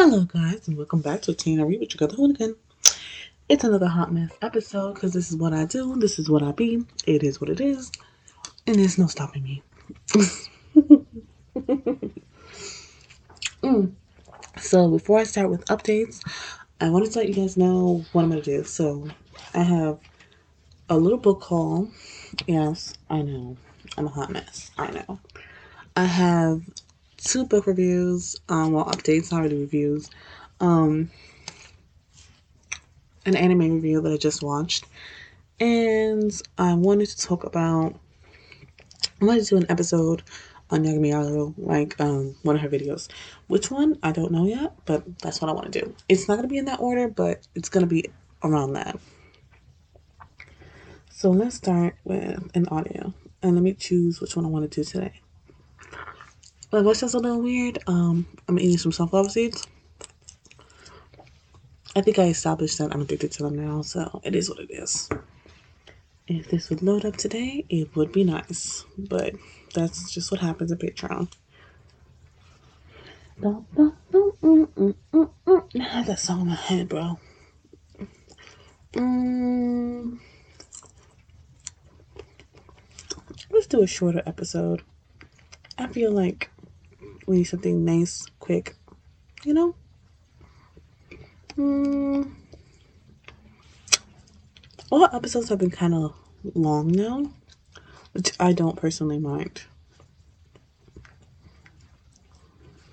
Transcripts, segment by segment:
Hello, guys, and welcome back to Tina Read with your girl Hoonigan. It's another hot mess episode because this is what I do, this is what I be, it is what it is, and there's no stopping me. mm. So, before I start with updates, I wanted to let you guys know what I'm going to do. So, I have a little book haul. Yes, I know, I'm a hot mess. I know. I have two book reviews, um, well, updates, not really reviews, um, an anime review that I just watched, and I wanted to talk about, I wanted to do an episode on Yagami Yato, like um, one of her videos. Which one? I don't know yet, but that's what I want to do. It's not going to be in that order, but it's going to be around that. So let's start with an audio, and let me choose which one I want to do today. My voice sounds a little weird. Um, I'm eating some sunflower seeds. I think I established that I'm addicted to them now, so it is what it is. If this would load up today, it would be nice. But that's just what happens at Patreon. Mm, mm, mm, I had that song in my head, bro. Mm, let's do a shorter episode. I feel like we need something nice, quick, you know? Mm. All episodes have been kind of long now, which I don't personally mind.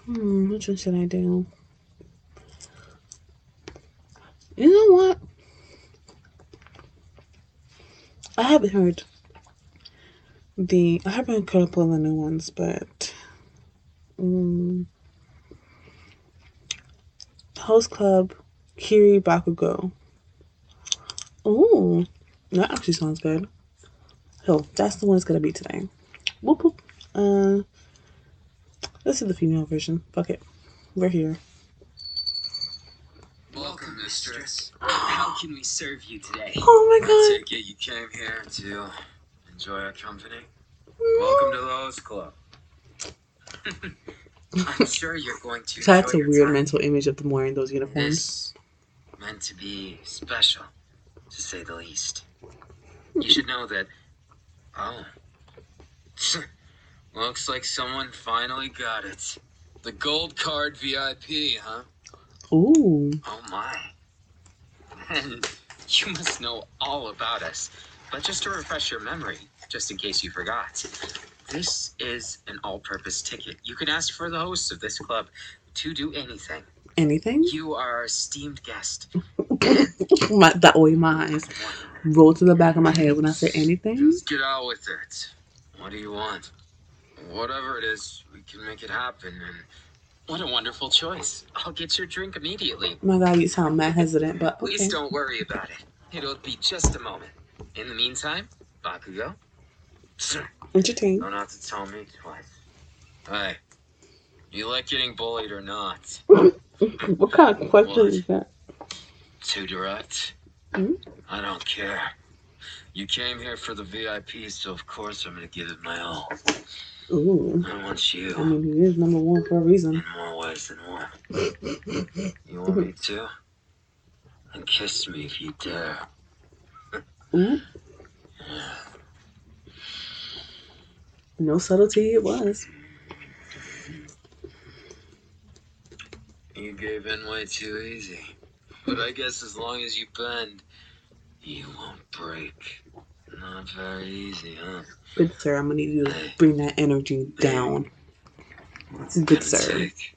Hmm, which one should I do? You know what? I haven't heard the I haven't a couple of the new ones, but um, Host Club Kiri Bakugo. Ooh, that actually sounds good. So that's the one it's gonna be today. Whoop whoop. Uh, let's do the female version. Fuck it, we're here. Welcome, mistress. How can we serve you today? Oh my I god. take it you came here to enjoy our company. Welcome to the host club. I'm sure you're going to. That's a weird time. mental image of them wearing those uniforms. This meant to be special, to say the least. You should know that. Oh. Looks like someone finally got it. The gold card VIP, huh? Ooh. Oh my. And you must know all about us. But just to refresh your memory, just in case you forgot, this is an all purpose ticket. You can ask for the hosts of this club to do anything. Anything? You are our esteemed guest. my, that way my eyes roll to the back of my head when I say anything. Just get out with it. What do you want? Whatever it is, we can make it happen. And what a wonderful choice. I'll get your drink immediately. My God, you sound mad hesitant, but Please don't worry about it. It'll be just a moment. In the meantime, Bakugo. Entertain. Don't have to tell me twice. Hey, you like getting bullied or not? What kind of question is that? Too direct? Hmm? I don't care. You came here for the VIP, so of course I'm gonna give it my all. Ooh. I want you I mean, he is number one for a reason. in more ways than one. You want me to? Then kiss me if you dare. Ooh. No subtlety, it was. You gave in way too easy. But I guess as long as you bend, you won't break. Not very easy, huh? Good sir, I'm gonna need you to bring that energy down. It's a Good sir. take?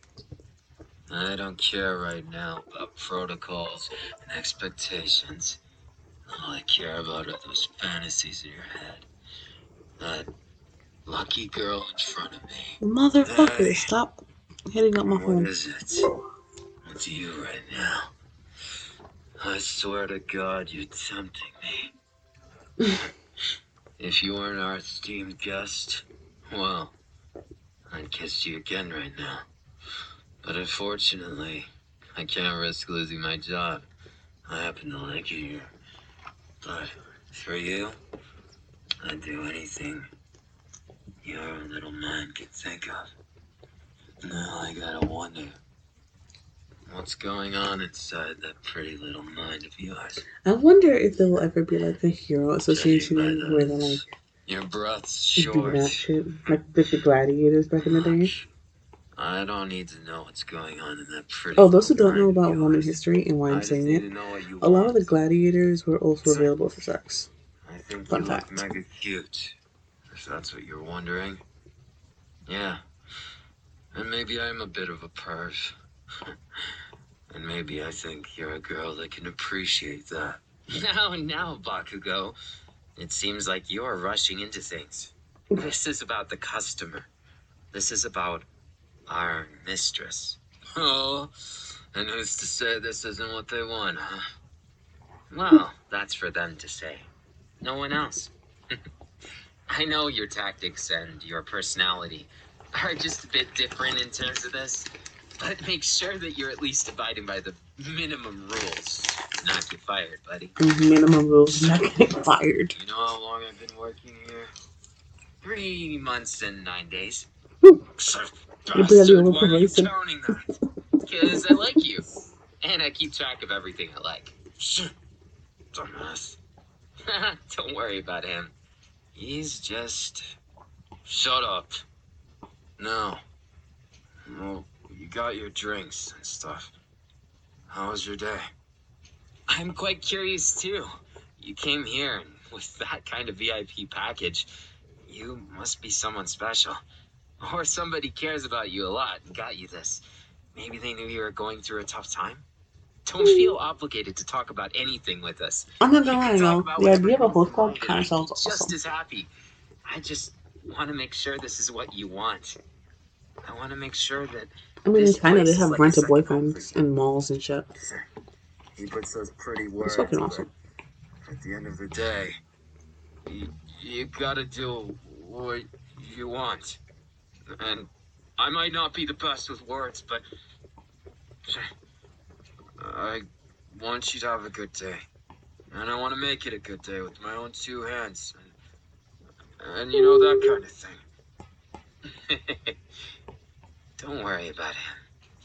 I don't care right now about protocols and expectations. All I care about are those fantasies in your head. That lucky girl in front of me. Motherfucker, stop hitting up my What phone. What is it? With you right now? I swear to God, you're tempting me. if you weren't our esteemed guest, well, I'd kiss you again right now. But unfortunately, I can't risk losing my job. I happen to like you here. But for you, I'd do anything your little mind can think of. Now I gotta wonder. what's going on inside that pretty little mind of yours. I wonder if there will ever be like a hero association where they're like Your breath's do short. that shit, like with the gladiators back in the day. I don't need to know what's going on in that pretty. Oh, those who don't know about Roman history and why I'm saying it, to know what you a lot of the gladiators were also available for sex. I think Fun you fact. look mega cute. If that's what you're wondering. Yeah. And maybe I'm a bit of a perv. and maybe I think you're a girl that can appreciate that. Now, now, Bakugo. It seems like you're rushing into things. This is about the customer. This is about our mistress. Oh, and who's to say this isn't what they want, huh? Well, that's for them to say. No one else. I know your tactics and your personality are just a bit different in terms of this, but make sure that you're at least abiding by the minimum rules. Not get fired, buddy. Minimum rules, not getting fired. You know how long I've been working here? Three months and nine days. Whew. You're barely over why probation. counting that? Because I like you. And I keep track of everything I like. Dumbass. Don't worry about him. He's just. Shut up. No. Well, you got your drinks and stuff. How was your day? I'm quite curious too. You came here with that kind of VIP package. You must be someone special. Or somebody cares about you a lot and got you this. Maybe they knew you were going through a tough time. Don't feel obligated to talk about anything with us. I'm not gonna lie talk though, the idea of a comes host to club kind of sounds I'd Just as happy. I just want to make sure this is what you want. I want to make sure that I mean, in China they have like a rented boyfriends in malls and shit. he puts those pretty It's fucking awesome. At the end of the day, you, you gotta do what you want. And I might not be the best with words, but I want you to have a good day. And I want to make it a good day with my own two hands. And, and you know, that kind of thing. Don't worry about him.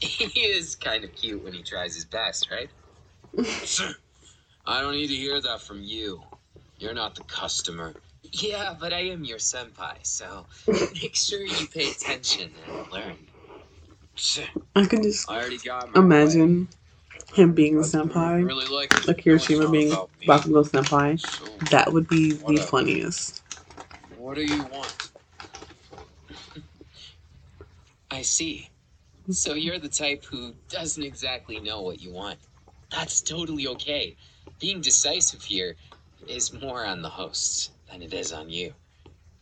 He is kind of cute when he tries his best, right? I don't need to hear that from you. You're not the customer. Yeah, but I am your senpai, so make sure you pay attention and learn. I can just I already got my way. Him being a I senpai, Really like like Kirishima being. Bakugo senpai. So, That would be the Whatever. funniest. what do you want? I see. So you're the type who doesn't exactly know what you want. That's totally okay. Being decisive here is more on the hosts than it is on you.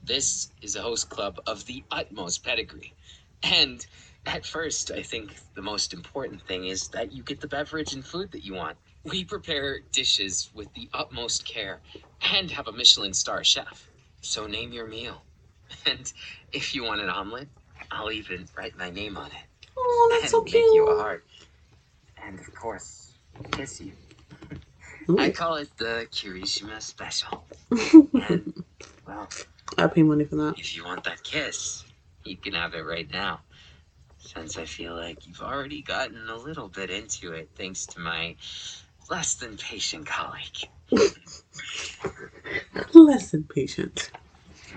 This is a host club of the utmost pedigree. And at first, I think the most important thing is that you get the beverage and food that you want. We prepare dishes with the utmost care and have a Michelin star chef. So name your meal. And if you want an omelet, I'll even write my name on it Oh, that's and so make you a heart. And of course, kiss you. Ooh. I call it the Kirishima special. And, well, I pay money for that. if you want that kiss, you can have it right now. Since I feel like you've already gotten a little bit into it thanks to my less than patient colleague. Less than patient.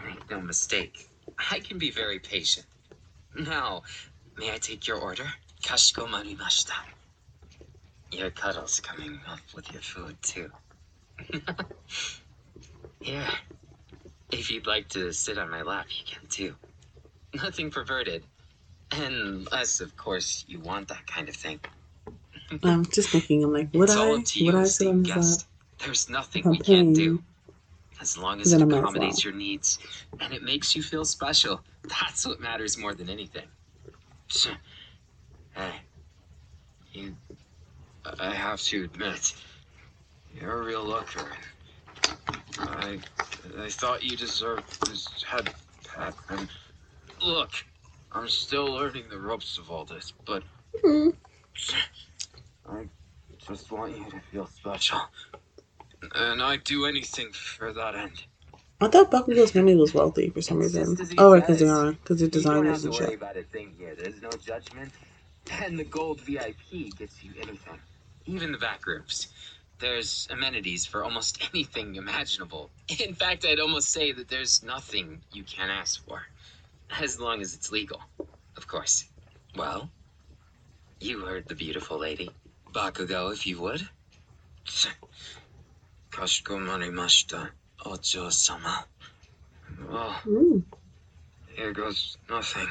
Make no mistake, I can be very patient. Now, may I take your order? Kashiko marimashita. Your cuddle's coming up with your food, too. Here. If you'd like to sit on my lap, you can too. Nothing perverted. Unless, of course, you want that kind of thing. I'm just thinking, I'm like, would it's I? all up to you, Would I sit on esteemed his lap? guest. There's nothing we can't do. As long as it I might as accommodates well. your needs and it makes you feel special. That's what matters more than anything. Hey, you. I have to admit, you're a real looker. I, I thought you deserved this. And look, I'm still learning the ropes of all this, but Hmm. I just want you to feel special. And I'd do anything for that end. I thought Bakugo's family was wealthy for some reason. just as he Oh, right, because they are, because they're You don't have designers and shit. about a thing here. There's no judgment. And the gold VIP gets you anything. Even the back rooms. There's amenities for almost anything imaginable. In fact, I'd almost say that there's nothing you can't ask for. As long as it's legal, of course. Well, you heard the beautiful lady. Bakugo, if you would. Kashikomarimashita, Ojo-sama. Well, Ooh. here goes nothing.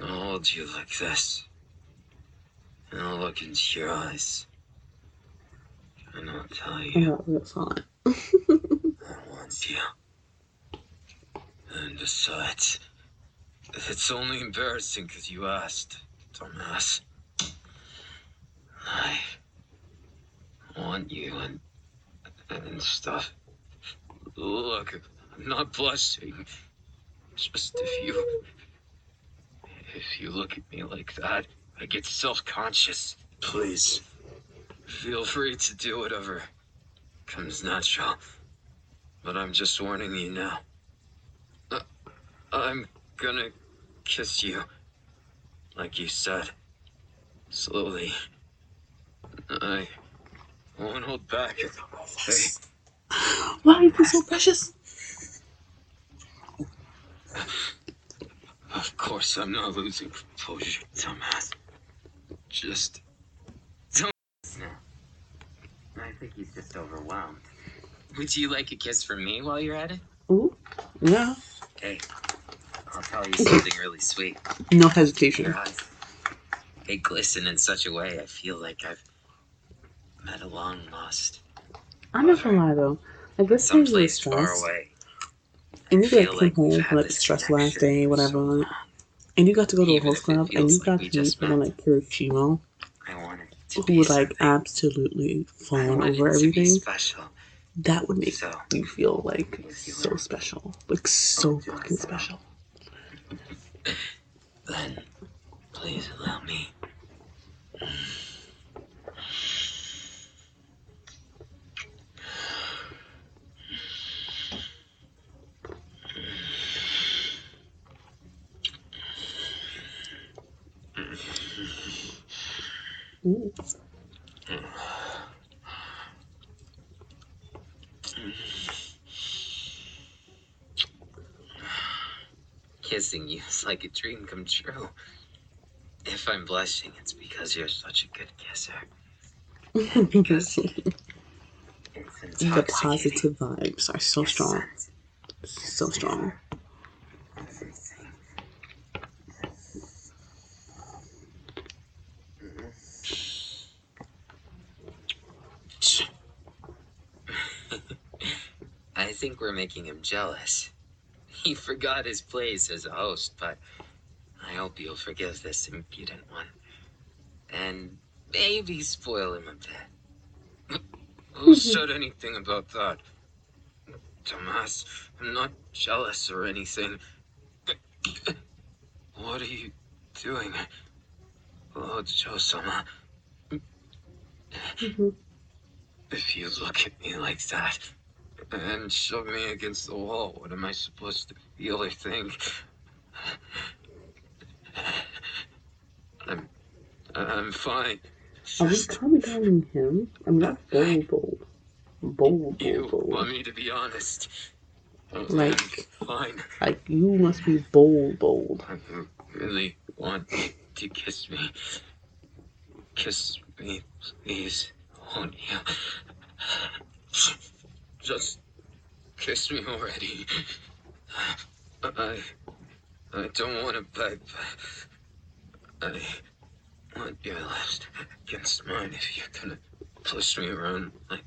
I'll hold you like this. And I'll look into your eyes. And I'll tell I you got real silent. I want you. And besides, it's only embarrassing because you asked, dumbass. I want you and and stuff. Look, I'm not blushing. Just if you if you look at me like that, I get self-conscious. Please, feel free to do whatever comes natural. But I'm just warning you now. I'm gonna kiss you. Like you said. Slowly. I won't hold back. Hey, Why are you so precious? of course I'm not losing composure, dumbass. Just don't. No. I think he's just overwhelmed. Would you like a kiss from me while you're at it? Ooh. Yeah. Hey, I'll tell you something really sweet. No hesitation. Your eyes, they glisten in such a way I feel like I've met a long lost I'm not gonna lie though. Like this you were stressed, and you get like feel came like we've home from like stressful last day, for so whatever, and you got to go to a host club, and you got we to meet someone like Kirishima, I wanted to who be would like absolutely fawn over it to be everything. That would make So, you feel like so special, like so fucking special. Then, please allow me. Kissing you is like a dream come true. If I'm blushing, it's because you're such a good kisser. Because the positive vibes are so strong, so strong. Mm-hmm. I think we're making him jealous. He forgot his place as a host, but I hope you'll forgive this impudent one. And maybe spoil him a bit. Who said anything about that? Tomas, I'm not jealous or anything. What are you doing? Oh, Joe-sama, Mhm. if you look at me like that and shove me against the wall, what am I supposed to feel or think? I'm, I'm fine. Are we Just, him? I'm not bold, bold, bold, you bold, want me to be honest. Like- fine. Like you must be bold, bold. I really want to kiss me. Kiss me, please. Won't you? Just kiss me already. I. I don't want to beg, but. I want your lips against mine if you're gonna push me around. I,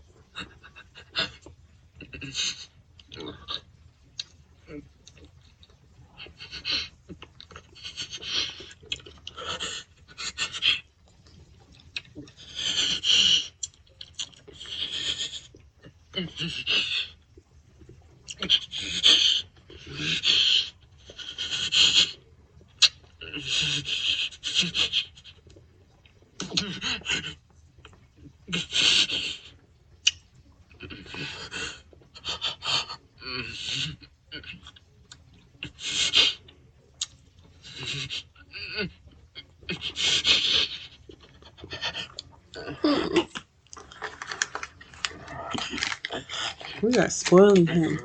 Spoiling him.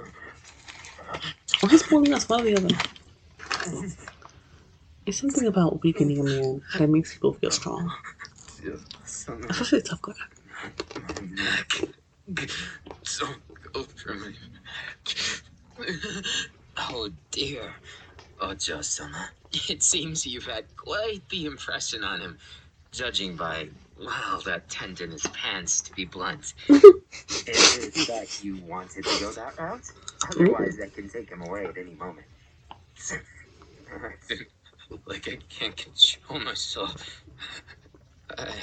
Why is spoiling us? Why the other? It's something about weakening a man that makes people feel strong. Especially a tough guy. Don't go for me. Oh dear. Oh, Ojo-sama. It seems you've had quite the impression on him, judging by, well, that tent in his pants, to be blunt. Is it that you wanted to go that route? Otherwise, I can take him away at any moment. Like I can't control myself. I.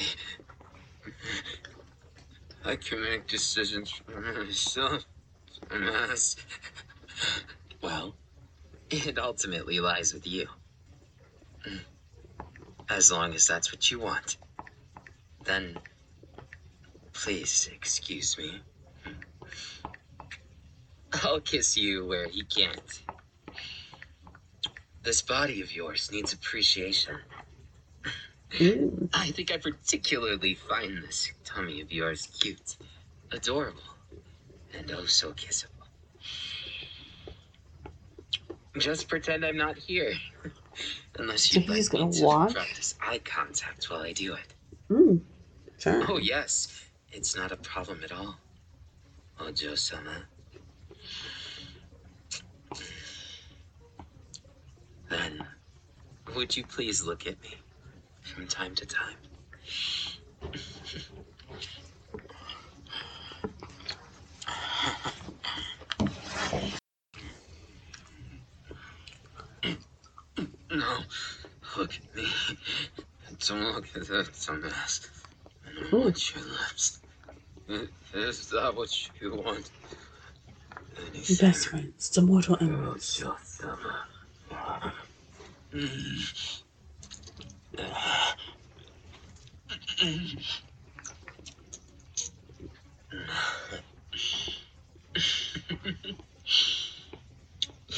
I can make decisions for myself. And. Well, it ultimately lies with you. As long as that's what you want. Then. Please excuse me. I'll kiss you where he can't. This body of yours needs appreciation. Ooh. I think I particularly find this tummy of yours cute, adorable, and oh so kissable. Just pretend I'm not here. Unless you'd So like me to watch? practice eye contact while I do it. Mm. Oh yes, it's not a problem at all. Oh, Ojo-sama. Then, would you please look at me from time to time? No, look at me. Don't look at that dumbass. I want your lips. Is that what you want? Best friends, the mortal. Mm.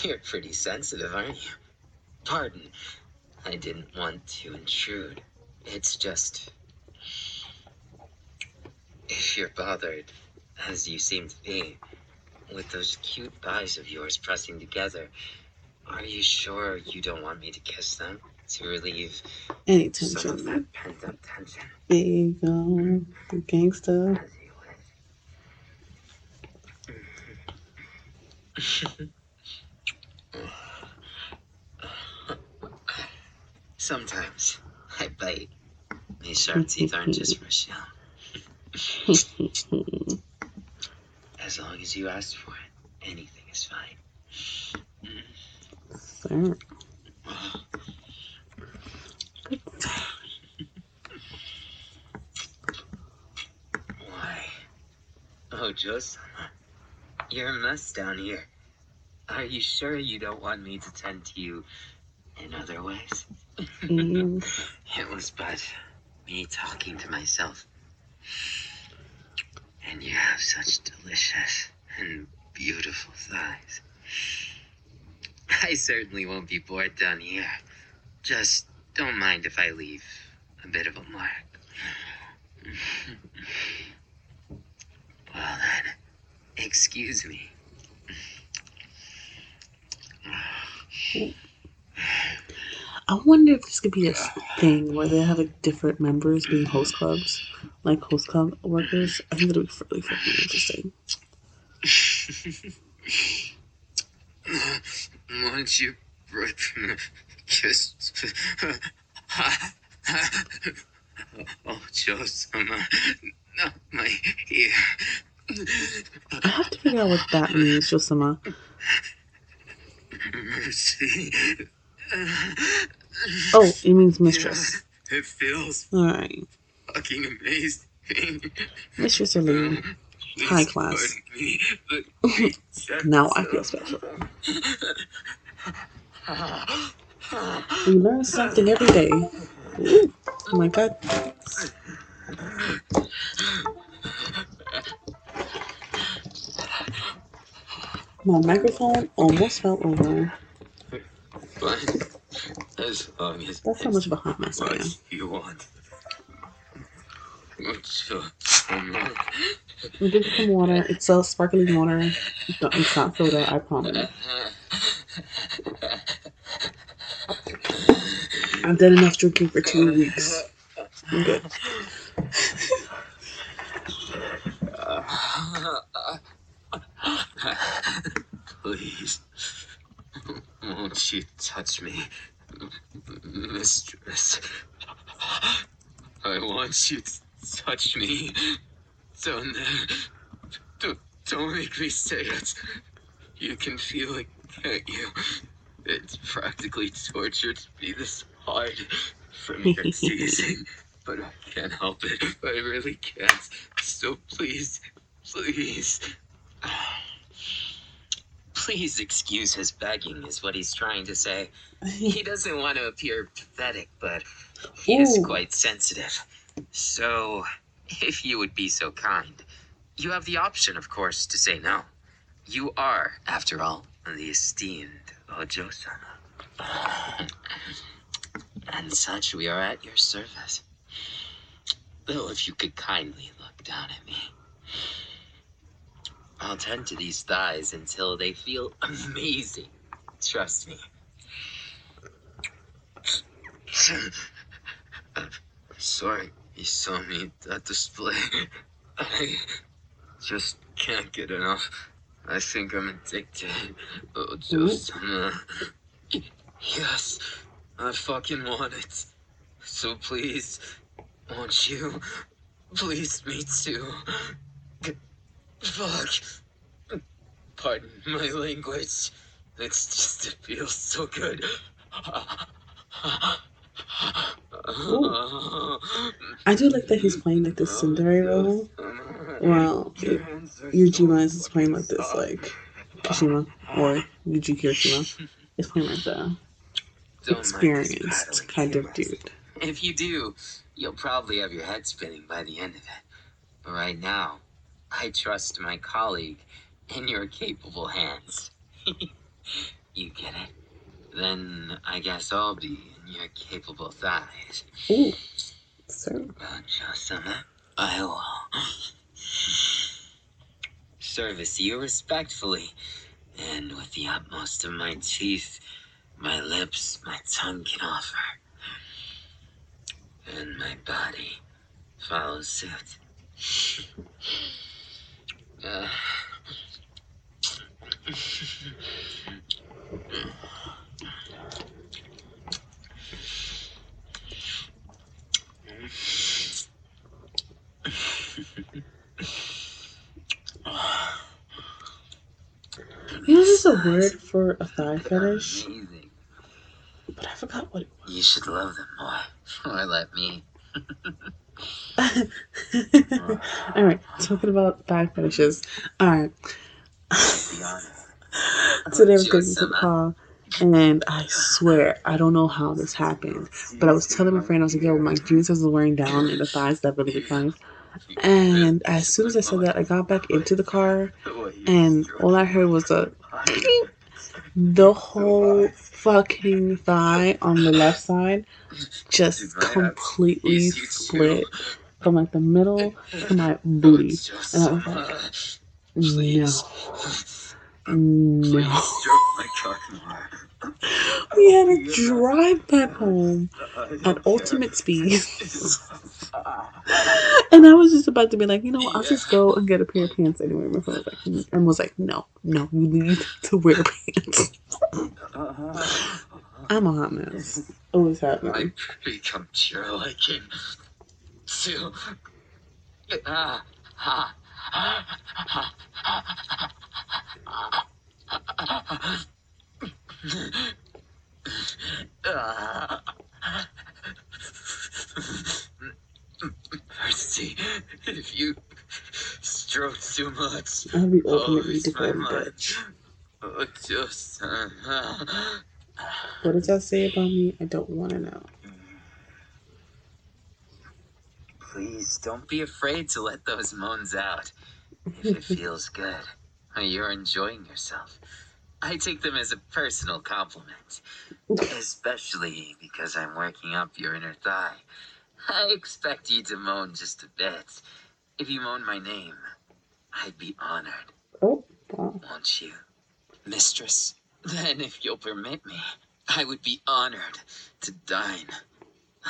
You're pretty sensitive, aren't you? Pardon. I didn't want to intrude. It's just. If you're bothered, as you seem to be, with those cute thighs of yours pressing together, are you sure you don't want me to kiss them to relieve Any some of tension. that pent up tension? There you go. Gangsta. As. Sometimes I bite. These sharp teeth aren't just for show. As long as you ask for it, anything is fine. Sir. Why? Oh, Joseph, you're a mess down here. Are you sure you don't want me to tend to you in other ways? Mm. It was but me talking to myself. And you have such delicious and beautiful thighs. I certainly won't be bored down here. Just don't mind if I leave a bit of a mark. well then, excuse me. I wonder if this could be a thing where they have like different members being host clubs, like host club workers. I think that'd be really fucking interesting. Won't you rip kiss? oh, Josama, not my ear. I have to figure out what that means, Josama. Mercy. Oh, it means mistress. It feels Alright. fucking amazing. Mistress or lady. Please High class. me, Now I feel special. We learn something every day. Ooh, oh my god. My microphone almost fell over. But As long as That's how much of a hot mess I am. you want. We drink some water. It's a sparkling water. It's not soda, I promise. I've done enough drinking for two weeks. I'm good. Please, won't you touch me, mistress? I want you to touch me. Don't, don't, don't make me say it. You can feel it, can't you? It's practically torture to be this hard from your teasing, but I can't help it. I really can't. So please, please. Please excuse his begging, is what he's trying to say. He doesn't want to appear pathetic, but he is quite sensitive. So, if you would be so kind, you have the option, of course, to say no. You are, after all, the esteemed Ojo-sama. And such, we are at your service. Though, if you could kindly look down at me. I'll tend to these thighs until they feel amazing. Trust me. Sorry you saw me at that display. I just can't get enough. I think I'm addicted. Oh, just, uh, yes, I fucking want it. So please, won't you? Please, me too. Fuck. Pardon my language. It's just, it feels so good. I do like that he's playing like this Cinderella role. Well, it- Yujima is playing like this, like Kishima or Yuji Kirishima is playing like the Don't mind this experienced kind of dude. If you do, you'll probably have your head spinning by the end of it. But right now, I trust my colleague in your capable hands. you get it? Then I guess I'll be in your capable thighs. Ooh, so Ojo-sama, I will service you respectfully and with the utmost of my teeth, my lips, my tongue can offer. And my body follows suit. Uh, know there's a word for a thigh fetish, Amazing. but I forgot what it was. You should love them more. Or let me. was. All right, talking about thigh fetishes. All right, today we're going to call, and I swear I don't know how this happened, but I was telling my friend I was like, "Yo, my jeans was wearing down and the thighs, definitely really. And as soon as I said that, I got back into the car, and all I heard was a the whole fucking thigh on the left side just completely split from like the middle to my booty. And I was like, no, no. Please stroke my cock more. We had to drive back home at ultimate speed. And I was just about to be like, you know, I'll just go and get a pair of pants anyway. My friend was like, and was like, no, no, you need to wear pants. I'm a hot mess. Always have I been. become sure liking to. Ah, ah, ah. Mercy, if you stroke too much, I'll ultimately my devoted mind. bitch. Oh, just. Uh, What does that say about me? I don't want to know. Please don't be afraid to let those moans out. If it feels good, or you're enjoying yourself, I take them as a personal compliment. Especially because I'm working up your inner thigh. I expect you to moan just a bit. If you moan my name, I'd be honored. Oh. Won't you, mistress? Then, if you'll permit me, I would be honored to dine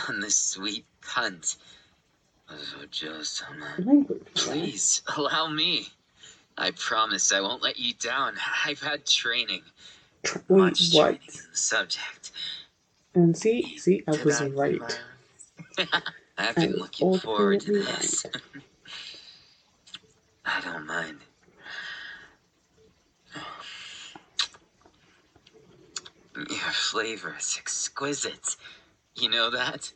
on this sweet cunt of Ojo-sama. Please, allow me. I promise I won't let you down. I've had training, much what? training in the subject. And see, see, I was right. I've been was looking forward to this. I don't mind. Your flavor is exquisite. You know that?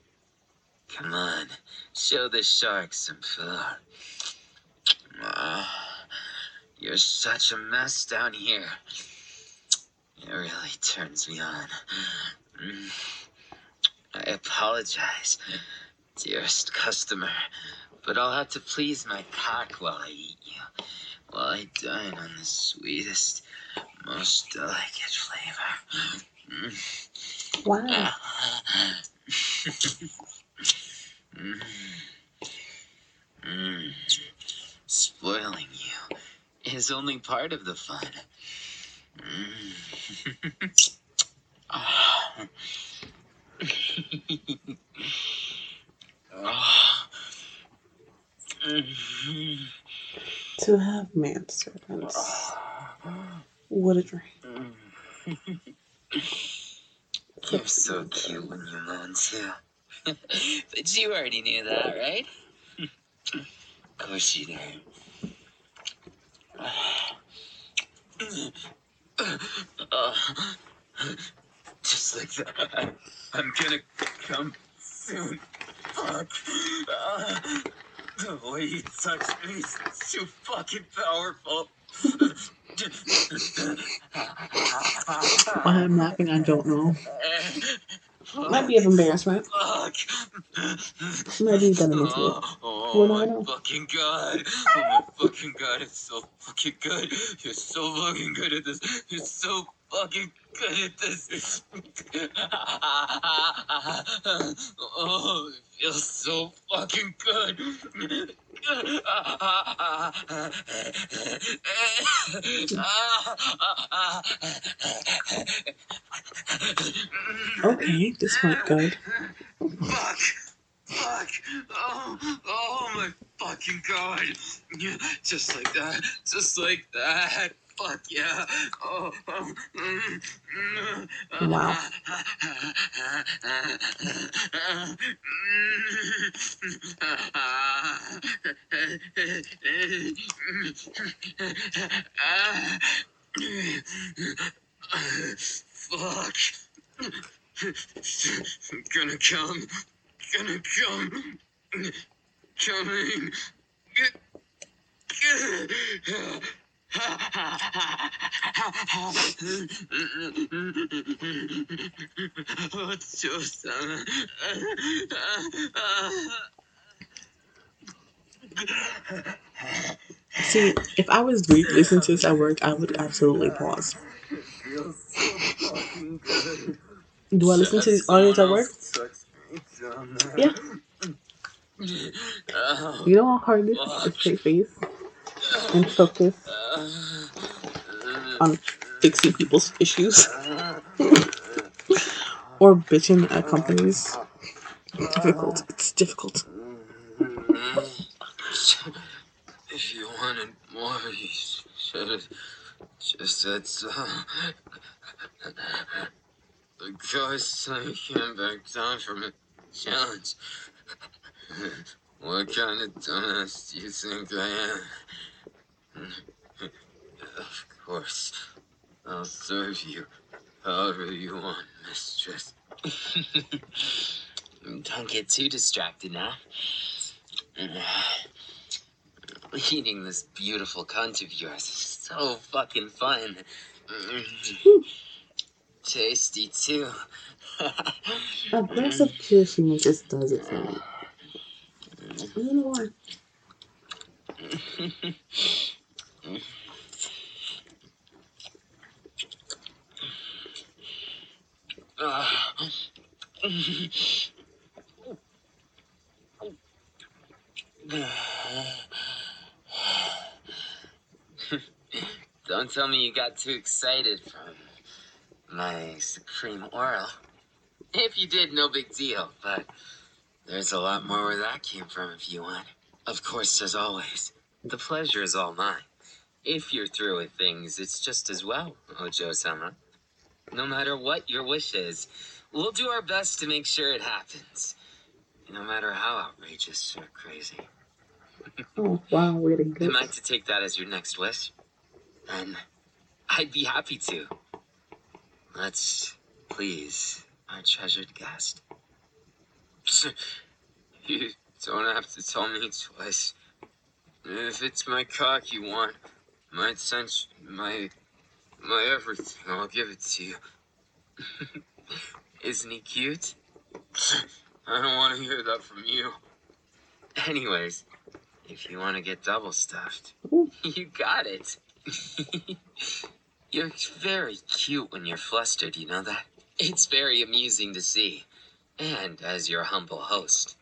Come on, show the shark some food. Ah, you're such a mess down here. It really turns me on. Mm. I apologize, dearest customer, but I'll have to please my cock while I eat you, while I dine on the sweetest, most delicate flavor. Mm. Wow. Mm. Mm. Spoiling you is only part of the fun. Mm. To have manservants. What a dream. You're so cute when you moan too. but you already knew that, right? of course you did. Just like that. I'm gonna come soon. Fuck. The way you touch me is too fucking powerful. Why I'm laughing, I don't know. Might be of embarrassment. Fuck. Maybe you're gonna into it. Oh, oh We'll my know. fucking god. Oh my fucking god, it's so fucking good. You're so fucking good at this. You're so fucking good at this. oh, it feels so fucking good. Okay, this went good. Fuck! Fuck! Oh, oh my fucking god! Just like that, just like that. Fuck yeah! Oh, oh, mm, mm, Wow. Fuck! Gonna come. Gonna come. Coming. See, if I was re listening to this at work, I would absolutely pause. Feels so fucking good. Do I listen to these audios at work? Yeah. You know how hard it is to straight face and focus on fixing people's issues or bitching at companies? Difficult. It's difficult. If you wanted more, you should have just said so. The ghost I can't back down from a challenge. What kind of dumbass do you think I am? Of course, I'll serve you however you want, mistress. Don't get too distracted now. Eating this beautiful cunt of yours is so fucking fun. Tasty too. Aggressive Kirishima just does it for me. I don't know why. Don't tell me you got too excited from my supreme oral. If you did, no big deal, but there's a lot more where that came from if you want. Of course, as always, the pleasure is all mine. If you're through with things, it's just as well, Ojo sama. No matter what your wish is, we'll do our best to make sure it happens. No matter how outrageous or crazy. Oh, wow, really good. Am I to take that as your next wish? Then I'd be happy to. Let's please our treasured guest. you don't have to tell me twice. If it's my cock you want, my attention, my my everything, I'll give it to you. Isn't he cute? I don't want to hear that from you. Anyways, if you want to get double stuffed, you got it. you're very cute when you're flustered, you know that? It's very amusing to see. And as your humble host,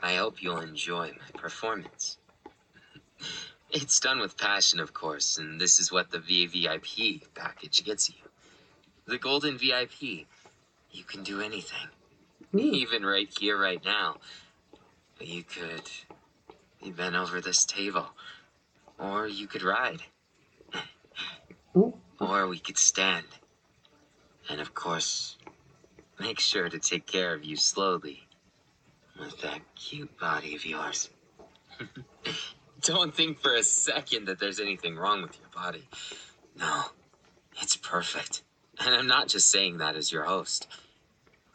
I hope you'll enjoy my performance. It's done with passion, of course, and this is what the VVIP package gets you. The Golden VIP. You can do anything, Ooh. even right here, right now. You could be bent over this table, or you could ride, Ooh. or we could stand. And of course, make sure to take care of you slowly with that cute body of yours. Don't think for a second that there's anything wrong with your body. No, it's perfect. And I'm not just saying that as your host.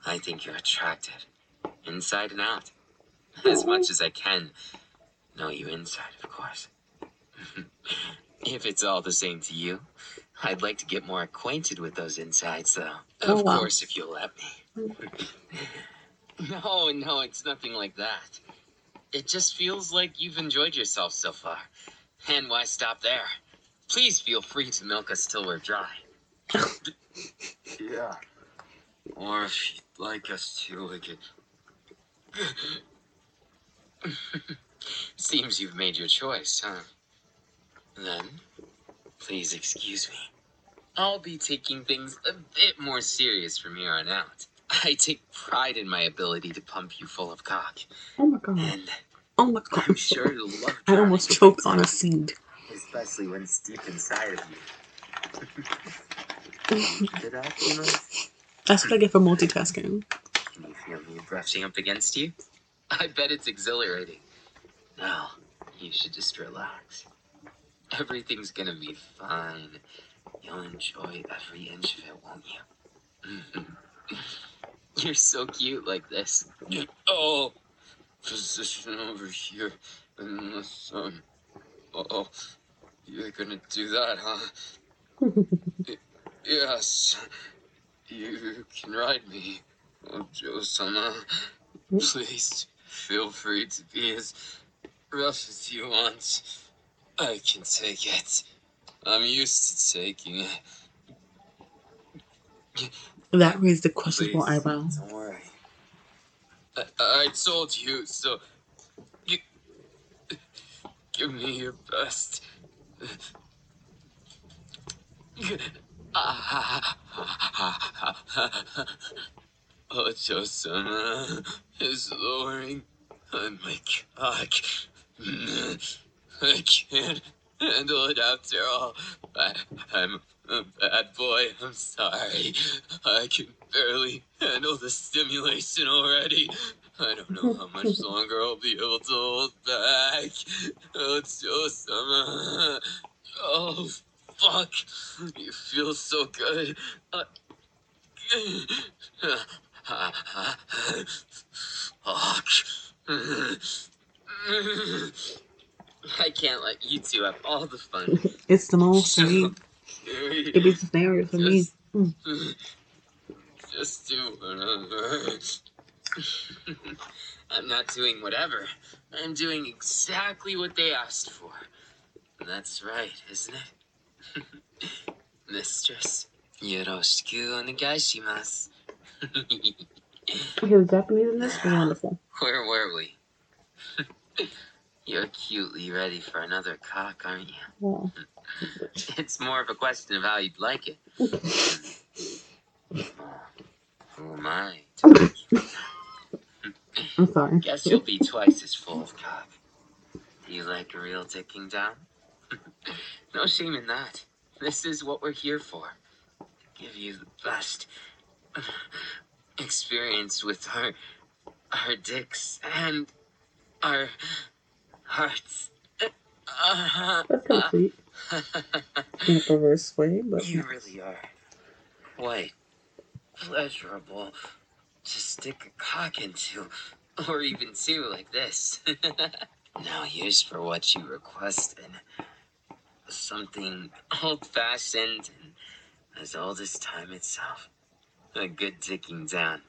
I think you're attracted, inside and out. As much as I can know you inside, of course. if it's all the same to you, I'd like to get more acquainted with those insides, though. Oh, Of wow. course, if you'll let me. no, no, it's nothing like that. It just feels like you've enjoyed yourself so far. And why stop there? Please feel free to milk us till we're dry. yeah. Or if you'd like us to, we could. Seems you've made your choice, huh? Then, please excuse me. I'll be taking things a bit more serious from here on out. I take pride in my ability to pump you full of cock, Oh my god. and Oh my god. I'm sure you'll love I almost choked on a seed. especially when it's deep inside of you. Did I? That's what I get for multitasking. Can you feel me brushing up against you? I bet it's exhilarating. Now, you should just relax. Everything's gonna be fine. You'll enjoy every inch of it, won't you? You're so cute like this. Oh, position over here in the sun. Oh, you're gonna do that, huh? Yes. You can ride me, oh, Ojo-sama. Please feel free to be as rough as you want. I can take it. I'm used to taking it. That raised the questionable Please, eyebrow. Don't worry. I, I told you, so you give me your best. Ojo-sama is lowering on my cock. I can't handle it after all. I, I'm a bad boy. I'm sorry. I can barely handle the stimulation already. I don't know how much longer I'll be able to hold back. Ojo-sama. Oh, fuck. You feel so good. Uh, fuck. I can't let you two have all the fun. It's the most me. It is hilarious for me. Mm. Just do whatever. I'm not doing whatever. I'm doing exactly what they asked for. That's right, isn't it? Mistress, yoroshiku onegaishimasu. Japaneseness was wonderful. Where were we? You're cutely ready for another cock, aren't you? Well, It's more of a question of how you'd like it. Who am I? I'm sorry. Guess you'll be twice as full of cock. Do you like a real ticking down? no shame in that. This is what we're here for. Give you the best experience with our our dicks and our hearts. That's kind of sweet in a perverse way, but you really are quite pleasurable to stick a cock into, or even two like this. now here's for what you requested. Something old fashioned and as old as time itself. A good ticking down.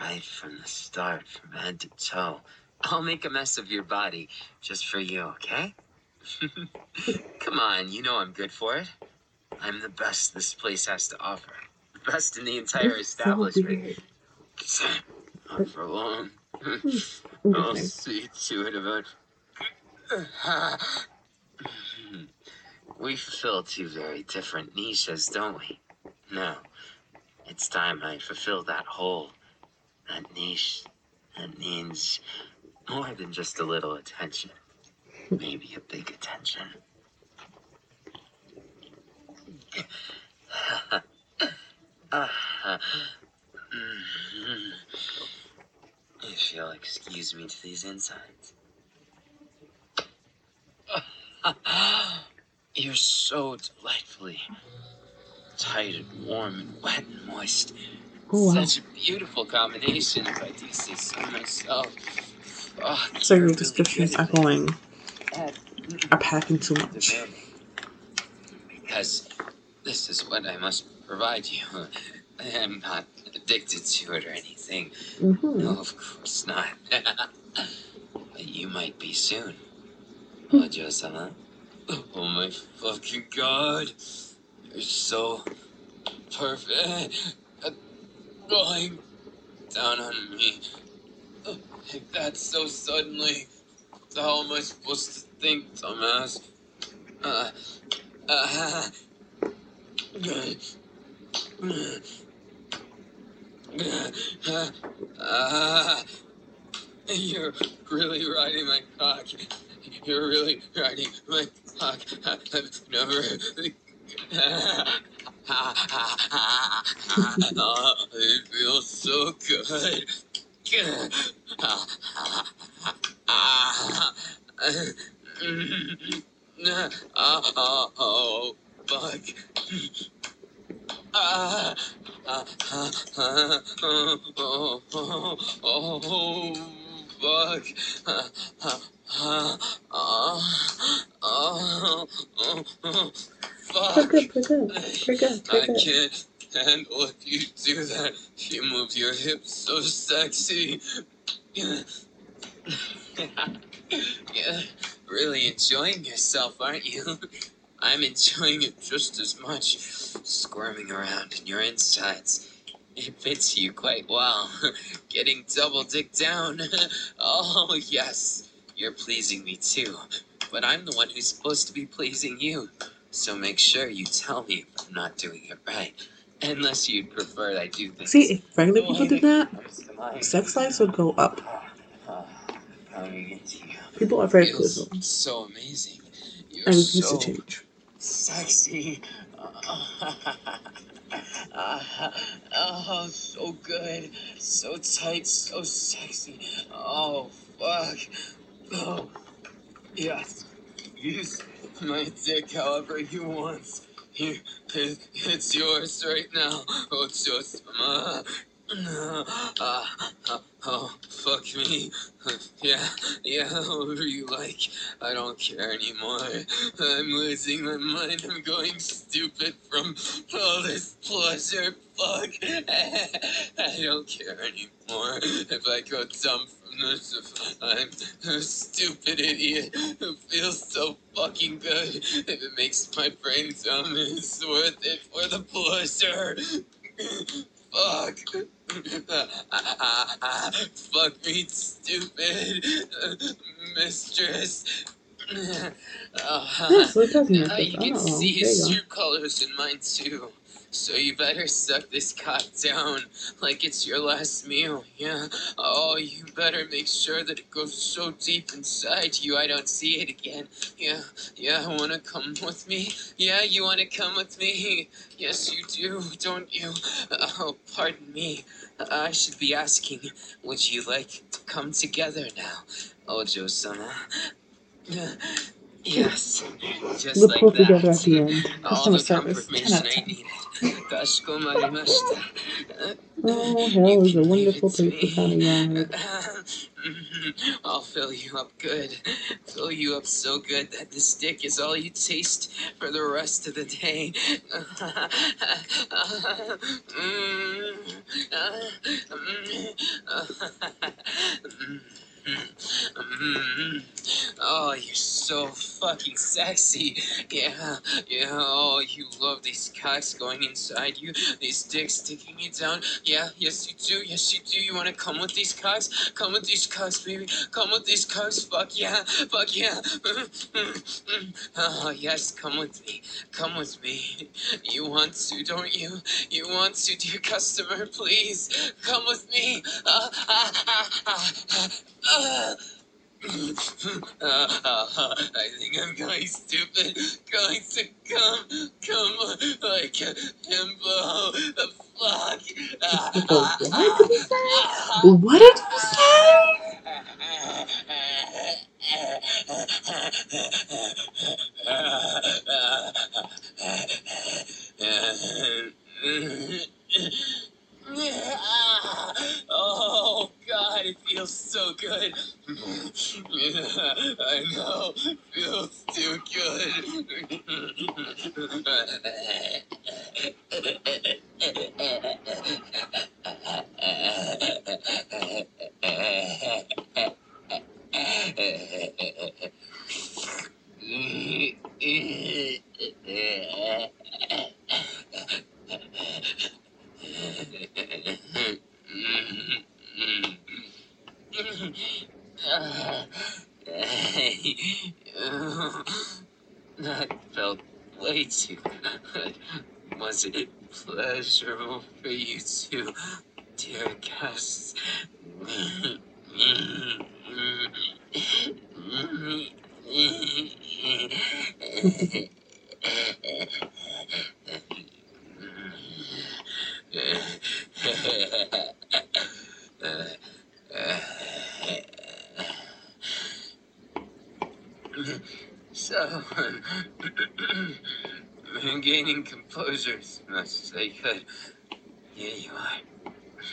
Right from the start, from head to toe. I'll make a mess of your body just for you, okay? Come on, you know I'm good for it. I'm the best this place has to offer. The best in the entire so establishment. weird. Not for long. Hmm. I'll Interesting. see to it about. we fulfill two very different niches, don't we? No. It's time I fulfill that hole, that niche that needs more than just a little attention. Maybe a big attention. If you'll excuse me to these insides. You're so delightfully tight and warm and wet and moist. Wow. Such a beautiful combination, if I do say so myself. Oh, So your you're descriptions are going, are packing too much. Because this is what I must provide you. I am not addicted to it or anything. Mm-hmm. No, of course not. but you might be soon. Ojo-sama. Oh my fucking god. You're so perfect. Going down on me. Uh, Like that so suddenly. How am I supposed to think, dumbass? Uh, uh, uh, you're really riding my cock. You're really riding my cock. I've never. oh, it feels so good. Oh, fuck. Ah, ah, ah, ah, oh, oh, oh, oh, fuck. Ah, ah, ah, ah, oh, oh, oh, fuck. Pretty good, pretty good, pretty good, I pretty good. can't handle if you do that. You move your hips so sexy. Yeah. yeah. Really enjoying yourself, aren't you? I'm enjoying it just as much. Squirming around in your insides. It fits you quite well. Getting double dick down. oh, yes. You're pleasing me too. But I'm the one who's supposed to be pleasing you. So make sure you tell me if I'm not doing it right. Unless you'd prefer I do things. See, if regular oh, people did that, Comes to mind. sex lives would go up. Uh, you. People are very political so amazing. You're and so to change. sexy. oh, so good. So tight, so sexy. Oh, fuck. Oh, yes. Use my dick however you want. Here, it's yours right now. Oh, just, uh, uh, oh, fuck me. Yeah, yeah, however you like. I don't care anymore. I'm losing my mind. I'm going stupid from all this pleasure. Fuck. I don't care anymore if I go dumb I'm a stupid idiot who feels so fucking good. If it makes my brain dumb, it's worth it for the pleasure. Fuck. Fuck me, stupid mistress. Uh, Yeah, so it does make uh, you can Oh, see his true colors in mine too. So you better suck this cock down like it's your last meal, yeah? Oh, you better make sure that it goes so deep inside you I don't see it again. Yeah, yeah, wanna come with me? Yeah, you wanna come with me? Yes, you do, don't you? Oh, pardon me. I should be asking, would you like to come together now, Ojo-sama? Yes. Just the like pull together at the end. Customer service. 10 out oh, hell is a wonderful place to find a mm-hmm. I'll fill you up good. Fill you up so good that the stick is all you taste for the rest of the day. Mm-hmm. Mm-hmm. oh, you're fucking sexy. Yeah, yeah. Oh, you love these cocks going inside you, these dicks sticking you down. Yeah, yes, you do. Yes, you do. You want to come with these cocks? Come with these cocks, baby. Come with these cocks. Fuck yeah. Fuck yeah. oh, yes, come with me. Come with me. You want to, don't you? You want to, dear customer, please. Come with me. Ah, ah, ah, ah, ah. I think I'm going stupid. Going to come, come like a himbo. Fuck. What did he say? What did you say? Oh God, it feels so good. I know, feels too That felt way too good. Was it pleasurable for you too, dear guests? I'm gaining composure as much as I could. Here you are.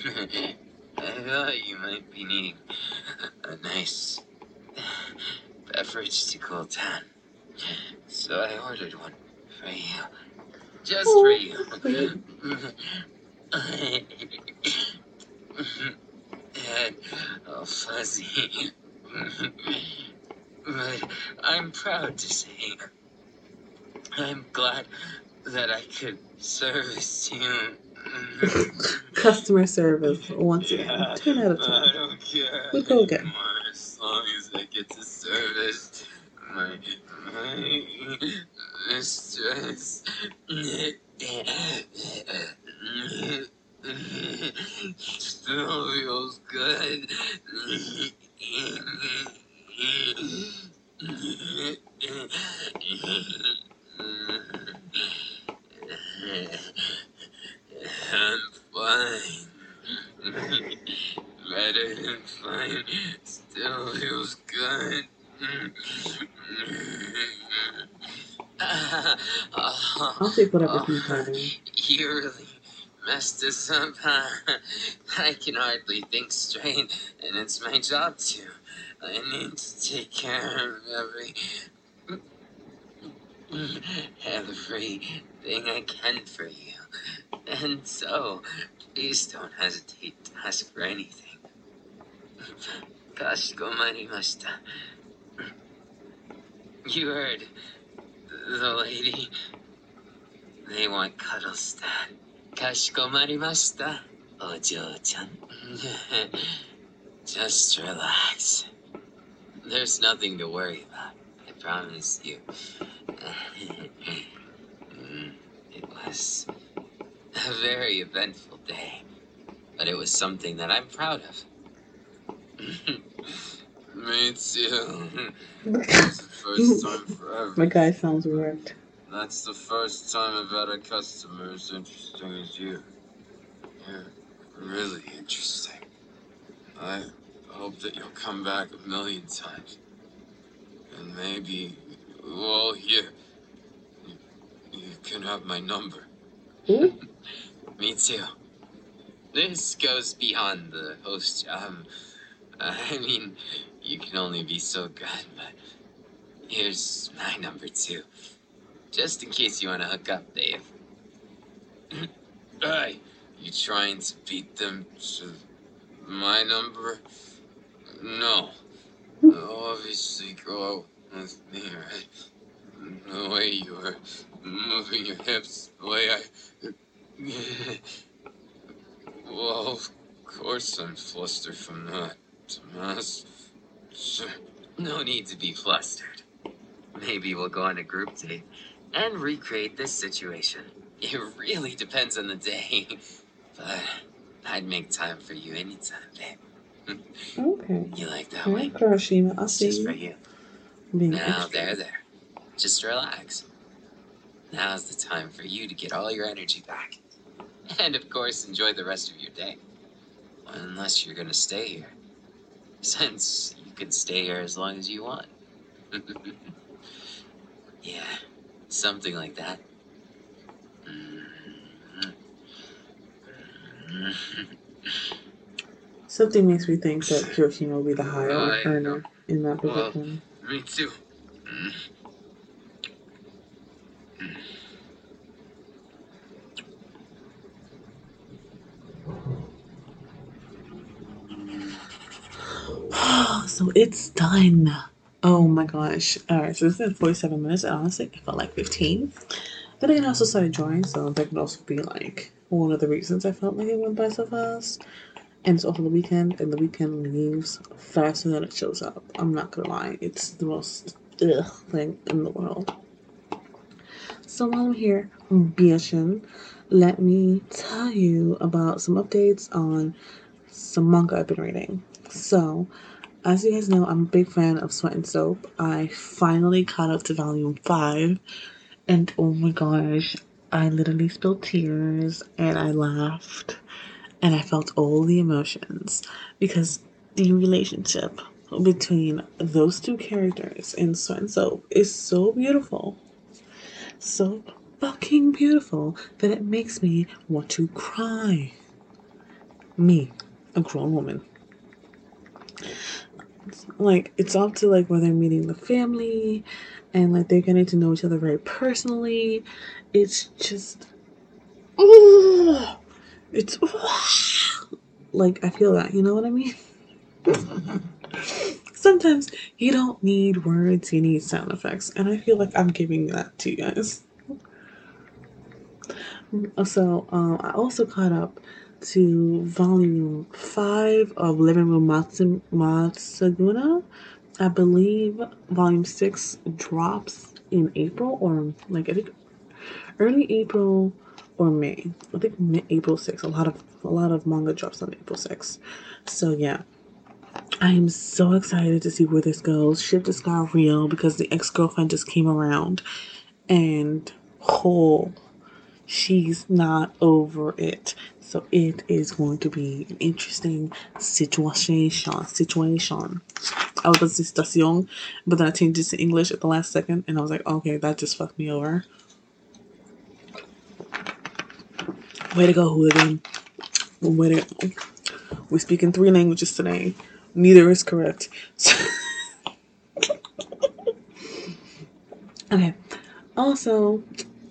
I thought you might be needing a nice beverage to cool down. So I ordered one for you. Just for you. Oh, Head all oh, fuzzy. But I'm proud to say I'm glad that I could service you. Customer service, once again. 10 out of 10. I don't care We go again. anymore as long as I get to service my, my mistress. Still feels good. I'm fine. Better than fine. Still feels good. I'll take whatever's in front of me. You really messed us up, huh? I can hardly think straight, and it's my job to. I need to take care of every. everything I can for you. And so, please don't hesitate to ask for anything. Kashikomarimashita. You heard the lady. They want cuddles, Dad. Kashikomarimashita. Ojo-chan. Just relax. There's nothing to worry about. I promise you. It was a very eventful day, but it was something that I'm proud of. Me too. First time forever. My guy sounds wrecked. That's the first time I've had a customer as interesting as you. You're really interesting. I hope that you'll come back a million times. And maybe, well, here, you, you can have my number. Ooh. Hmm? Me too. This goes beyond the host job. Um, I mean, you can only be so good, but here's my number too. Just in case you want to hook up, Dave. hey, you trying to beat them to my number? No. Obviously, go out with me, right? The way you were moving your hips, the way I. well, of course I'm flustered from that, Tomas. Sure. No need to be flustered. Maybe we'll go on a group date and recreate this situation. It really depends on the day. But I'd make time for you anytime, babe. Okay. You like that Okay, way? Kirishima, I It's see just for you. you. Being Now, extra. there, there. Just relax. Now's the time for you to get all your energy back. And of course, enjoy the rest of your day. Unless you're gonna stay here. Since you can stay here as long as you want. yeah, something like that. Mm-hmm. Mm-hmm. Something makes me think that Kirishima will be the higher earner in that Well- Me too. Mm. so it's done. Oh my gosh. Alright, so this is 47 minutes, and honestly, it felt like 15. Then again, I also started drawing, so that could also be like one of the reasons I felt like it went by so fast. And it's also the weekend, and the weekend leaves faster than it shows up. I'm not gonna lie, it's the most ugh thing in the world. So while I'm here bitching, let me tell you about some updates on some manga I've been reading. So, as you guys know, I'm a big fan of Sweat and Soap. I finally caught up to volume five, and oh my gosh, I literally spilled tears and I laughed and I felt all the emotions because the relationship between those two characters in Sweat and Soap is so beautiful. So fucking beautiful that it makes me want to cry. Me, a grown woman like it's up to like where they're meeting the family and like they're getting to know each other very personally it's just it's like i feel that you know what i mean sometimes you don't need words you need sound effects and i feel like i'm giving that to you guys so um, i also caught up to volume five of Living Room Matsu- Matsunaga. I believe volume six drops in April or like early April or May. I think April 6th. A lot of a lot of manga drops on April 6th. So yeah. I am so excited to see where this goes. Ship just got real because the ex-girlfriend just came around and whole she's not over it. So it is going to be an interesting situation. Situation. I was station, but then I changed it to English at the last second, and I was like, okay, that just fucked me over. Way to go, hooligan. Way to go. We're speaking three languages today. Neither is correct. okay. Also,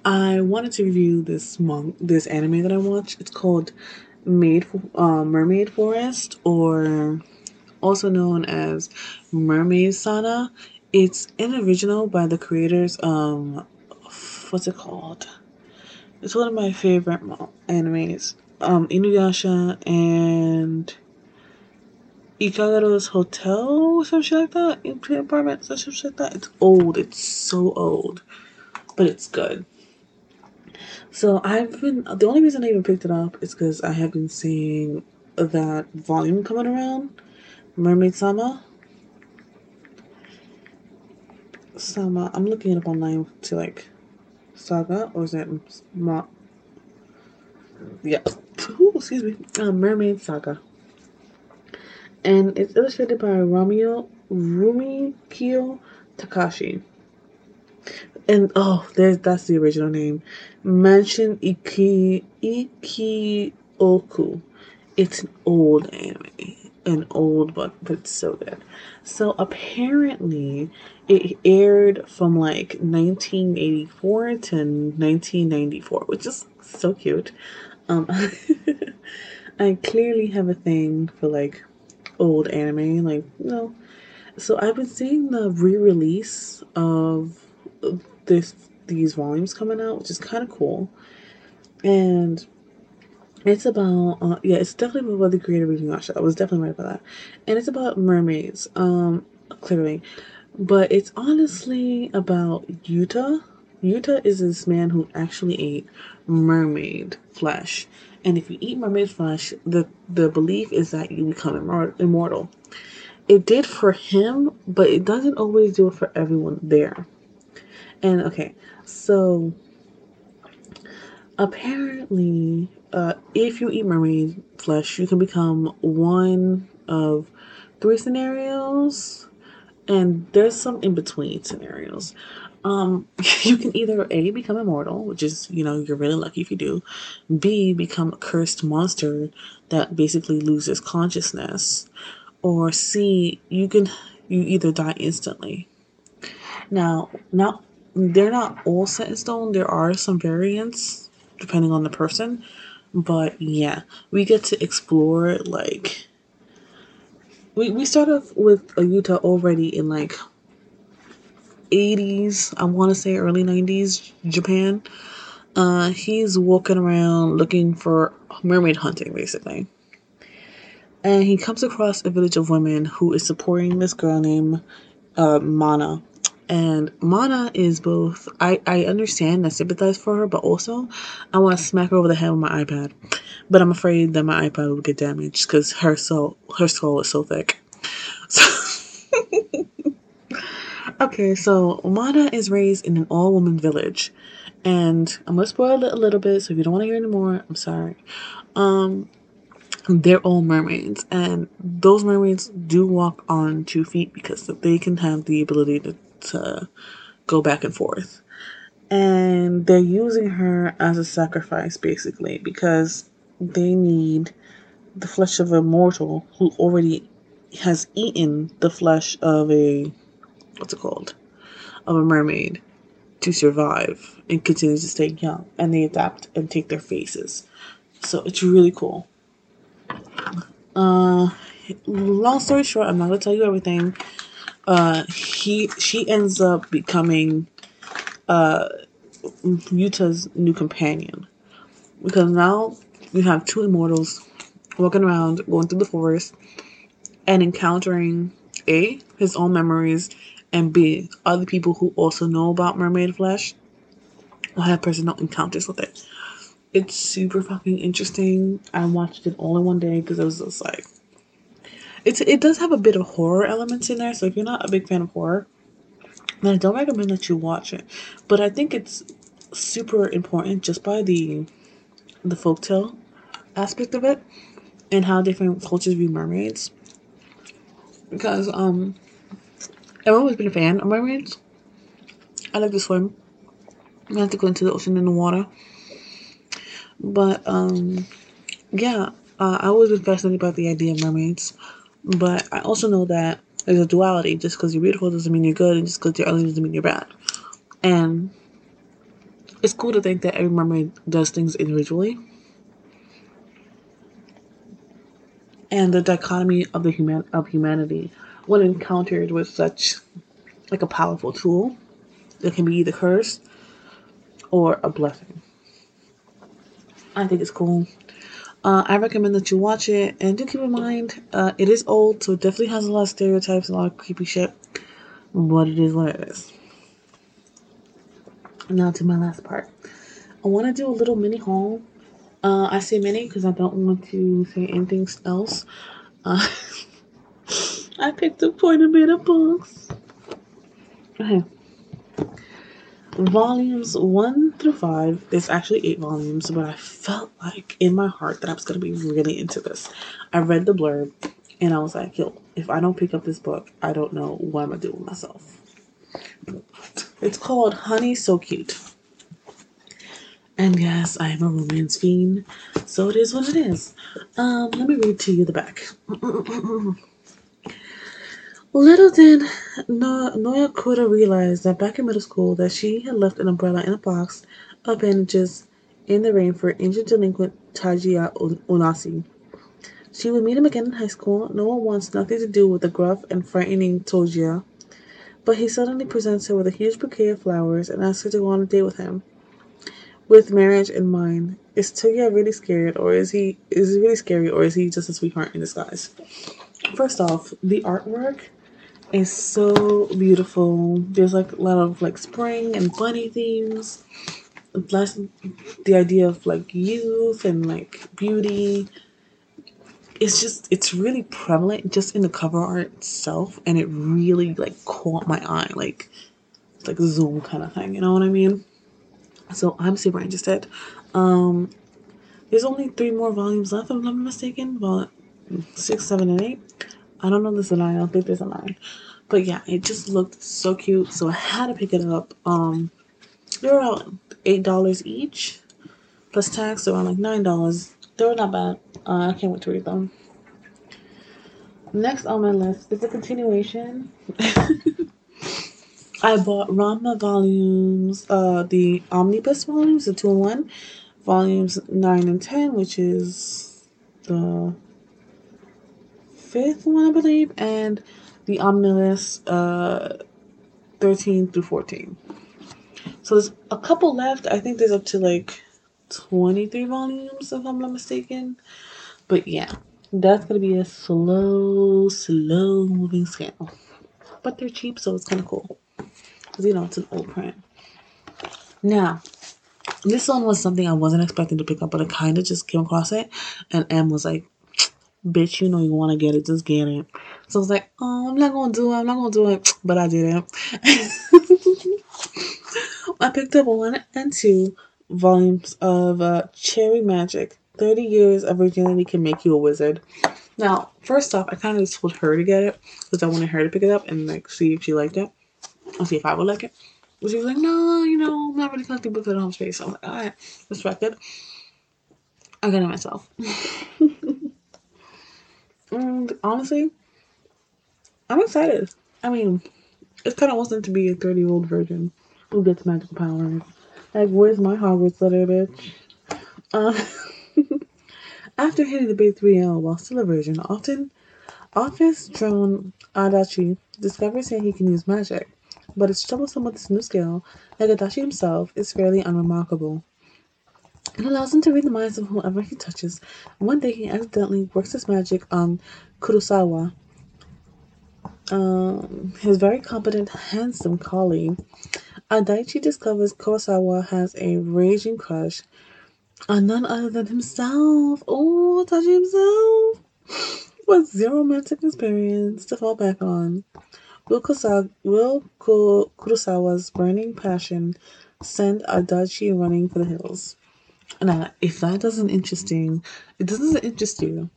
I wanted to review this mon- this anime that I watched. It's called Maid uh, Mermaid Forest, or also known as Mermaid Sana. It's an original by the creators. Um, what's it called? It's one of my favorite animes. um, Inuyasha and Ikagaro's Hotel or some shit like that. Apartment, some shit like that. It's old. It's so old, but it's good. So I've been the only reason I even picked it up is because I have been seeing that volume coming around, Mermaid Sama. Sama. I'm looking it up online to like Saga or is that Ma? Yeah. Ooh, excuse me. Uh, Mermaid Saga. And it's illustrated by Romeo Rumiko Takashi. And oh, there's that's the original name. Mansion Iki Ikioku. It's an old anime. An old book, but it's so good. So apparently it aired from like 1984 to 1994, which is so cute. Um, I clearly have a thing for like old anime, like you know. So I've been seeing the re-release of this these volumes coming out, which is kind of cool, and it's about uh, yeah, it's definitely about the creator of Inuyasha. I was definitely right about that, and it's about mermaids. Um, clearly, but it's honestly about Yuta. Yuta is this man who actually ate mermaid flesh. And if you eat mermaid flesh, the, the belief is that you become immortal. It did for him, but it doesn't always do it for everyone there. And okay, so apparently, uh, if you eat mermaid flesh, you can become one of three scenarios and there's some in between scenarios. Um, you can either A, become immortal, which is, you know, you're really lucky if you do. B, become a cursed monster that basically loses consciousness. Or C, you can, you either die instantly. Now, not, they're not all set in stone. There are some variants depending on the person. But yeah, we get to explore like we, we start off with a Yuta already in like 80s, I want to say early 90s Japan. Uh, he's walking around looking for mermaid hunting, basically. And he comes across a village of women who is supporting this girl named uh, Mana. And Mana is both, I, I understand, I sympathize for her, but also I want to smack her over the head with my iPad. But I'm afraid that my iPad will get damaged because her soul, her soul is so thick. So okay, so Mana is raised in an all woman village. And I'm gonna spoil it a little bit, so if you don't want to hear anymore, I'm sorry. Um, they're all mermaids, and those mermaids do walk on two feet because they can have the ability to, to go back and forth. And they're using her as a sacrifice, basically, because they need the flesh of a mortal who already has eaten the flesh of a what's it called? Of a mermaid to survive and continue to stay young. And they adapt and take their faces. So it's really cool. Uh long story short i'm not gonna tell you everything uh he she ends up becoming uh Yuta's new companion because now we have two immortals walking around, going through the forest, and encountering A, his own memories, and B, other people who also know about mermaid flesh or have personal encounters with it. It's super fucking interesting. I watched it all in one day because it was just like it's it does have a bit of horror elements in there, so if you're not a big fan of horror, then I don't recommend that you watch it. But I think it's super important just by the the folktale aspect of it and how different cultures view mermaids. Because um I've always been a fan of mermaids. I like to swim. I like to go into the ocean and the water. But um yeah, uh, I always been fascinated by the idea of mermaids. But I also know that there's a duality. Just because you're beautiful doesn't mean you're good, and just because you're ugly doesn't mean you're bad. And it's cool to think that every mermaid does things individually and the dichotomy of the human of humanity when encountered with such like a powerful tool that can be either cursed or a blessing. I think it's cool. Uh, I recommend that you watch it, and do keep in mind, uh, it is old, so it definitely has a lot of stereotypes, a lot of creepy shit, but it is what it is. Now to my last part. I want to do a little mini haul. Uh, I say mini because I don't want to say anything else. Uh, I picked up bit of books. Okay. Volumes 1 through 5, there's actually 8 volumes, but I felt like in my heart that I was going to be really into this. I read the blurb and I was like, yo, if I don't pick up this book, I don't know what I'm going to do with myself. It's called Honey So Cute. And yes, I am a romance fiend, so it is what it is. Um, let me read to you the back. Little did no- Noyakura realize that back in middle school that she had left an umbrella in a box of bandages in the rain for injured delinquent Taiga Onise. She would meet him again in high school. No one wants nothing to do with the gruff and frightening Taiga, but he suddenly presents her with a huge bouquet of flowers and asks her to go on a date with him. With marriage in mind, is Taiga really scared, or is he is he really scary, or is he just a sweetheart in disguise? First off, the artwork is so beautiful. There's like a lot of like spring and bunny themes. Plus, the idea of like youth and like beauty. It's just it's really prevalent just in the cover art itself, and it really like caught my eye, like like zoom kind of thing. You know what I mean? So I'm super interested. Um, there's only three more volumes left, if I'm not mistaken. Vol six, seven, and eight. I don't know there's a line. I don't think there's a line. But yeah, it just looked so cute, so I had to pick it up. Um, they were around eight dollars each, plus tax, so around like nine dollars. They were not bad. Uh, I can't wait to read them. Next on my list is a continuation. I bought Ranma volumes, uh, the omnibus volumes, the two in one, volumes nine and ten, which is the fifth one, I believe, and the omnibus uh, thirteen through fourteen. So there's a couple left. I think there's up to like twenty three volumes, if I'm not mistaken. But yeah, that's gonna be a slow, slow moving scale. But they're cheap, so it's kind of cool because you know it's an old print. Now, this one was something I wasn't expecting to pick up, but I kind of just came across it, and M was like, "Bitch, you know you want to get it, just get it." So I was like, "Oh, I'm not gonna do it. I'm not gonna do it," but I did it. I picked up one and two volumes of uh, Cherry Magic. 30 years of virginity can make you a wizard. Now, first off, I kind of just told her to get it because I wanted her to pick it up and like see if she liked it. I'll see if I would like it. But she was like, no, you know, I'm not really collecting books at home space. So I'm like, all right, respected. I got it myself. and honestly, I'm excited. I mean, it's kind of awesome to be a 30 year old virgin who gets magical powers. Like, where's my Hogwarts letter, bitch? Uh, after hitting the big 3L while still a virgin, often office drone Adachi discovers that he can use magic, but it's troublesome with this new skill, like Adachi himself is fairly unremarkable. It allows him to read the minds of whoever he touches. One day he accidentally works his magic on Kurosawa, um, his very competent, handsome colleague. Adachi discovers Kurosawa has a raging crush on none other than himself. Oh, Adachi himself! With zero romantic experience to fall back on. Will, Kusa- will Kurosawa's burning passion send Adachi running for the hills? Now, if that doesn't interesting, it doesn't interest you,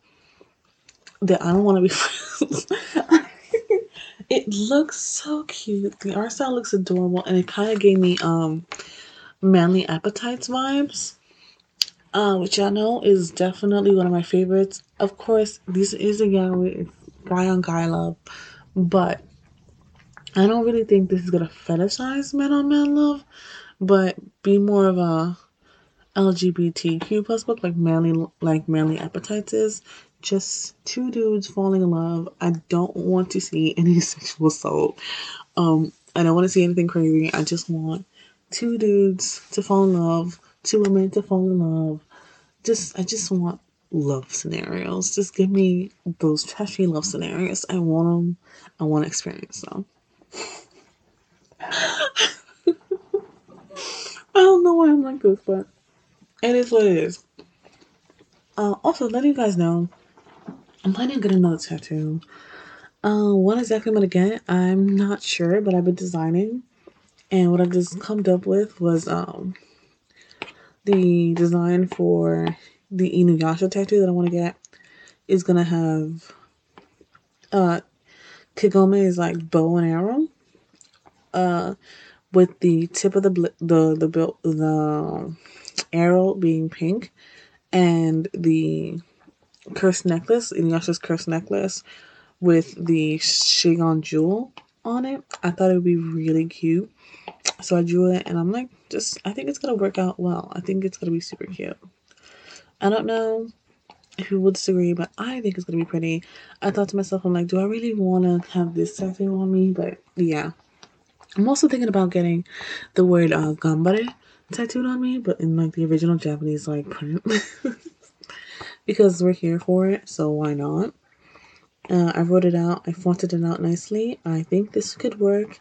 then I don't want to be friends. it looks so cute. The art style looks adorable, and it kind of gave me um manly appetites vibes, uh, which I know is definitely one of my favorites. Of course, this is a yaoi, it's guy on guy love, but I don't really think this is gonna fetishize men on men love, but be more of a LGBTQ plus book like manly like manly appetites is just two dudes falling in love. I don't want to see any sexual assault. Um, I don't want to see anything crazy. I just want two dudes to fall in love, two women to fall in love. Just I just want love scenarios. Just give me those trashy love scenarios. I want them. I want to experience them. I don't know why I'm like this, but it is what it is. Uh, also, letting you guys know, I'm planning on getting another tattoo. Uh, what exactly I'm gonna get, I'm not sure, but I've been designing, and what I've just come up with was um the design for the Inuyasha tattoo that I want to get is gonna have uh Kagome is like bow and arrow, uh, with the tip of the the the the, the arrow being pink, and the cursed necklace, Inuyasha's cursed necklace, with the Shikon jewel on it. I thought it would be really cute. So I drew it and I'm like, just, I think it's going to work out well. I think it's going to be super cute. I don't know if you would disagree, but I think it's going to be pretty. I thought to myself, I'm like, do I really want to have this tattoo on me? But yeah. I'm also thinking about getting the word uh, gambare tattooed on me, but in like the original Japanese like print. because we're here for it, so why not? Uh, I wrote it out. I fonted it out nicely. I think this could work.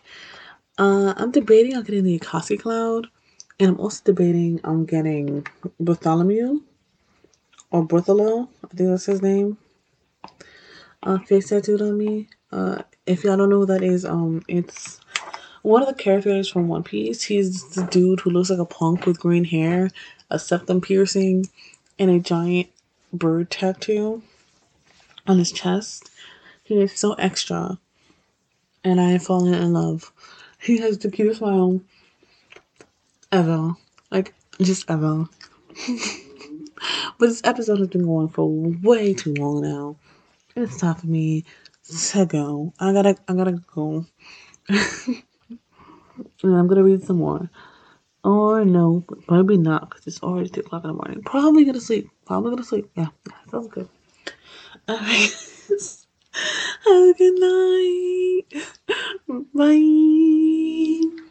Uh, I'm debating on getting the Akatsuki Cloud, and I'm also debating on getting Bartholomew or Bartholo. I think that's his name. Uh, face tattooed on me. Uh, if y'all don't know who that is, um, it's one of the characters from One Piece. He's the dude who looks like a punk with green hair, a septum piercing, and a giant bird tattoo on his chest. He is so extra. And I have fallen in love. He has the cutest smile ever. Like, just ever. but this episode has been going for way too long now. It's time for me to go. I gotta, I gotta go. and I'm gonna read some more. Or no, probably not, because it's already 2 o'clock in the morning. Probably gonna sleep. Probably gonna sleep. Yeah, sounds good. Alright. Have a good night. Bye.